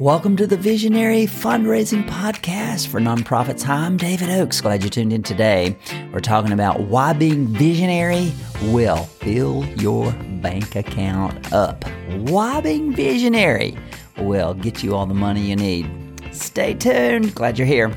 Welcome to the Visionary Fundraising Podcast for Nonprofits. Hi, I'm David Oaks. Glad you tuned in today. We're talking about why being visionary will fill your bank account up. Why being visionary will get you all the money you need. Stay tuned. Glad you're here.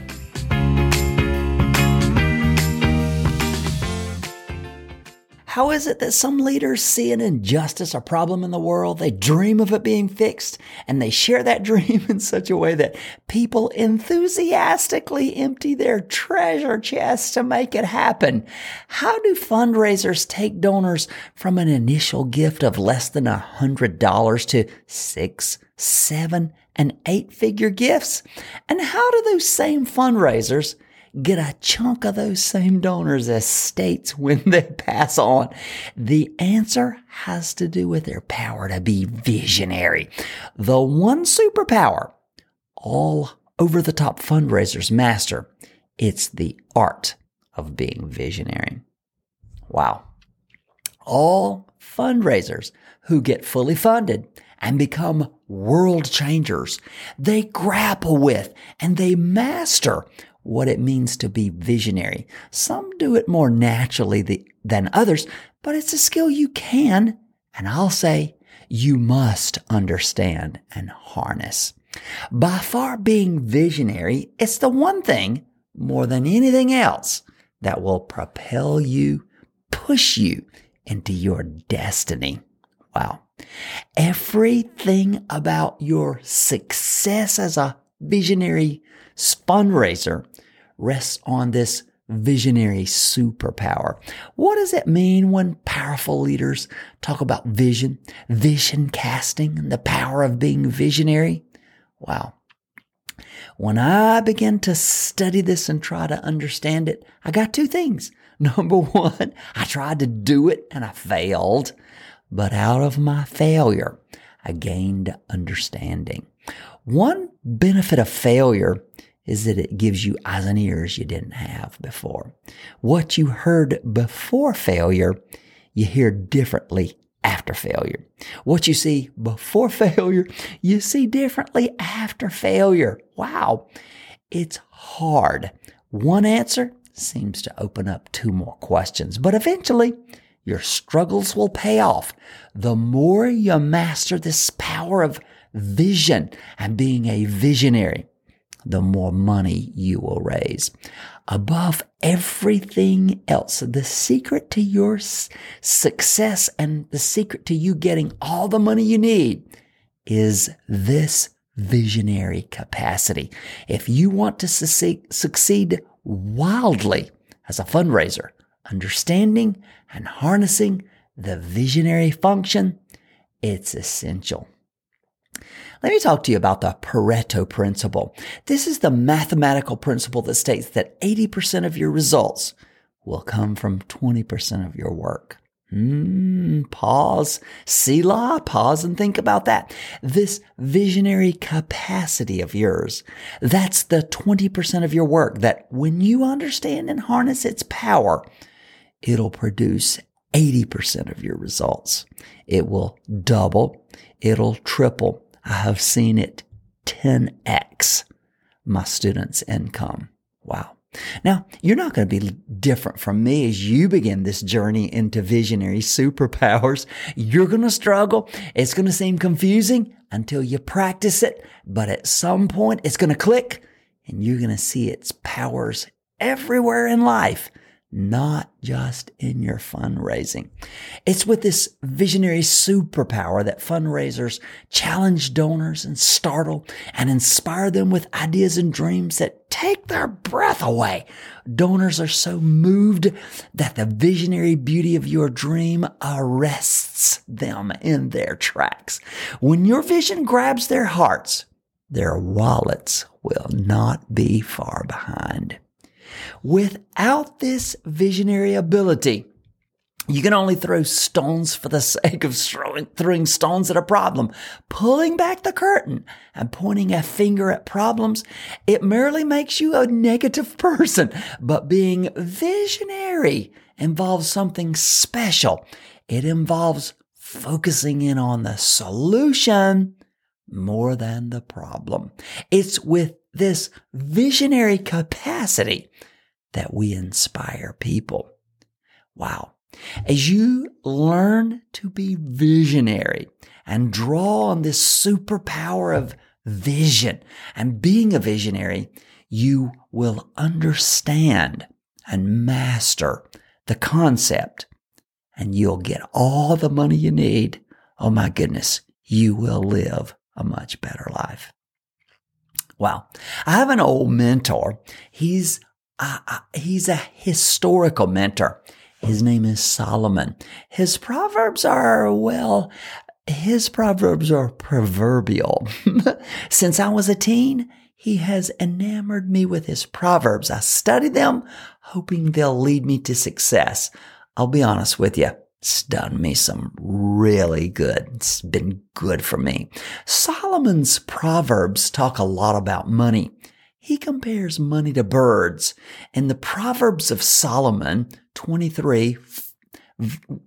How is it that some leaders see an injustice or problem in the world? They dream of it being fixed and they share that dream in such a way that people enthusiastically empty their treasure chests to make it happen. How do fundraisers take donors from an initial gift of less than a hundred dollars to six, seven, and eight figure gifts? And how do those same fundraisers get a chunk of those same donors' estates when they pass on? The answer has to do with their power to be visionary. The one superpower all over the top fundraisers master. It's the art of being visionary. Wow. All fundraisers who get fully funded and become world changers, they grapple with and they master what it means to be visionary. Some do it more naturally than others, but it's a skill you can, and I'll say you must understand and harness. By far being visionary, it's the one thing more than anything else that will propel you, push you into your destiny. Wow. Everything about your success as a visionary fundraiser rests on this visionary superpower. What does it mean when powerful leaders talk about vision, vision casting, and the power of being visionary? Wow. When I began to study this and try to understand it, I got two things. Number one, I tried to do it and I failed. But out of my failure, I gained understanding. One benefit of failure is that it gives you eyes and ears you didn't have before. What you heard before failure, you hear differently after failure. What you see before failure, you see differently after failure. Wow. It's hard. One answer seems to open up two more questions, but eventually your struggles will pay off. The more you master this power of vision and being a visionary, the more money you will raise. Above everything else, the secret to your success and the secret to you getting all the money you need is this visionary capacity. If you want to succeed wildly as a fundraiser, understanding and harnessing the visionary function, it's essential. Let me talk to you about the Pareto principle. This is the mathematical principle that states that 80% of your results will come from 20% of your work. Mm, pause, Selah, pause and think about that. This visionary capacity of yours, that's the 20% of your work that when you understand and harness its power, it'll produce 80% of your results. It will double, it'll triple, I have seen it 10x my students' income. Wow. Now, you're not going to be different from me as you begin this journey into visionary superpowers. You're going to struggle. It's going to seem confusing until you practice it, but at some point it's going to click and you're going to see its powers everywhere in life not just in your fundraising. It's with this visionary superpower that fundraisers challenge donors and startle and inspire them with ideas and dreams that take their breath away. Donors are so moved that the visionary beauty of your dream arrests them in their tracks. When your vision grabs their hearts, their wallets will not be far behind. Without this visionary ability, you can only throw stones for the sake of throwing, throwing stones at a problem. Pulling back the curtain and pointing a finger at problems, it merely makes you a negative person. But being visionary involves something special. It involves focusing in on the solution more than the problem. It's with this visionary capacity that we inspire people. Wow. As you learn to be visionary and draw on this superpower of vision and being a visionary, you will understand and master the concept and you'll get all the money you need. Oh my goodness, you will live a much better life. Well, I have an old mentor. He's uh, he's a historical mentor. His name is Solomon. His proverbs are well, his proverbs are proverbial. Since I was a teen, he has enamored me with his proverbs. I study them, hoping they'll lead me to success. I'll be honest with you. It's done me some really good. It's been good for me. Solomon's Proverbs talk a lot about money. He compares money to birds. In the Proverbs of Solomon 23,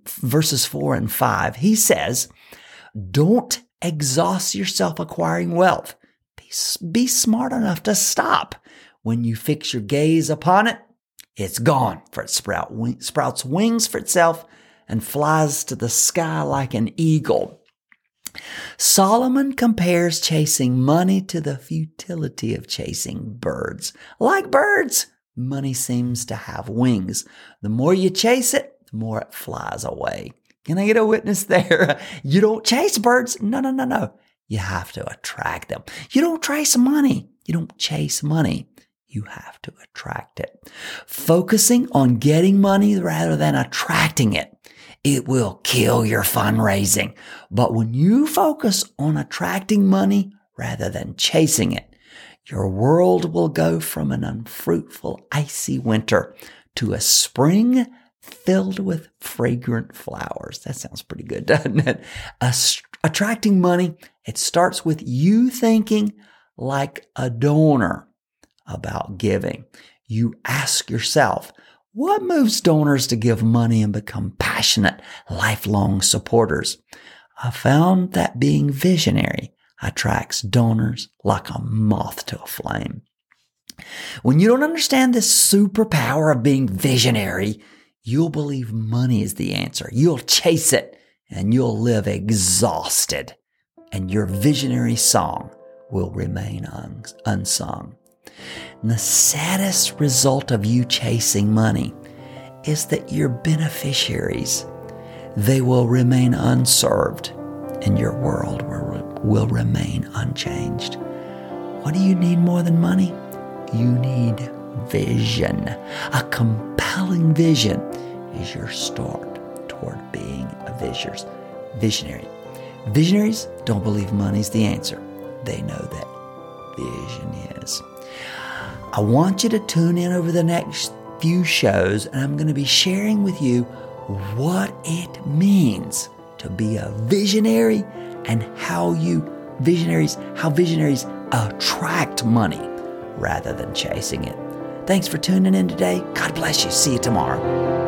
verses 4 and 5, he says, Don't exhaust yourself acquiring wealth. Be, be smart enough to stop. When you fix your gaze upon it, it's gone, for it sprout, sprouts wings for itself and flies to the sky like an eagle. Solomon compares chasing money to the futility of chasing birds. Like birds, money seems to have wings. The more you chase it, the more it flies away. Can I get a witness there? You don't chase birds. No, no, no, no. You have to attract them. You don't chase money. You don't chase money you have to attract it. Focusing on getting money rather than attracting it, it will kill your fundraising. But when you focus on attracting money rather than chasing it, your world will go from an unfruitful, icy winter to a spring filled with fragrant flowers. That sounds pretty good, doesn't it? attracting money, it starts with you thinking like a donor about giving. You ask yourself, what moves donors to give money and become passionate, lifelong supporters? I found that being visionary attracts donors like a moth to a flame. When you don't understand this superpower of being visionary, you'll believe money is the answer. You'll chase it and you'll live exhausted and your visionary song will remain unsung. And the saddest result of you chasing money is that your beneficiaries, they will remain unserved and your world will, remain unchanged. What do you need more than money? You need vision. A compelling vision is your start toward being a visionary. Visionaries don't believe money's the answer. They know that vision is. I want you to tune in over the next few shows, and I'm going to be sharing with you what it means to be a visionary and how you visionaries, how visionaries attract money rather than chasing it. Thanks for tuning in today. God bless you. See you tomorrow.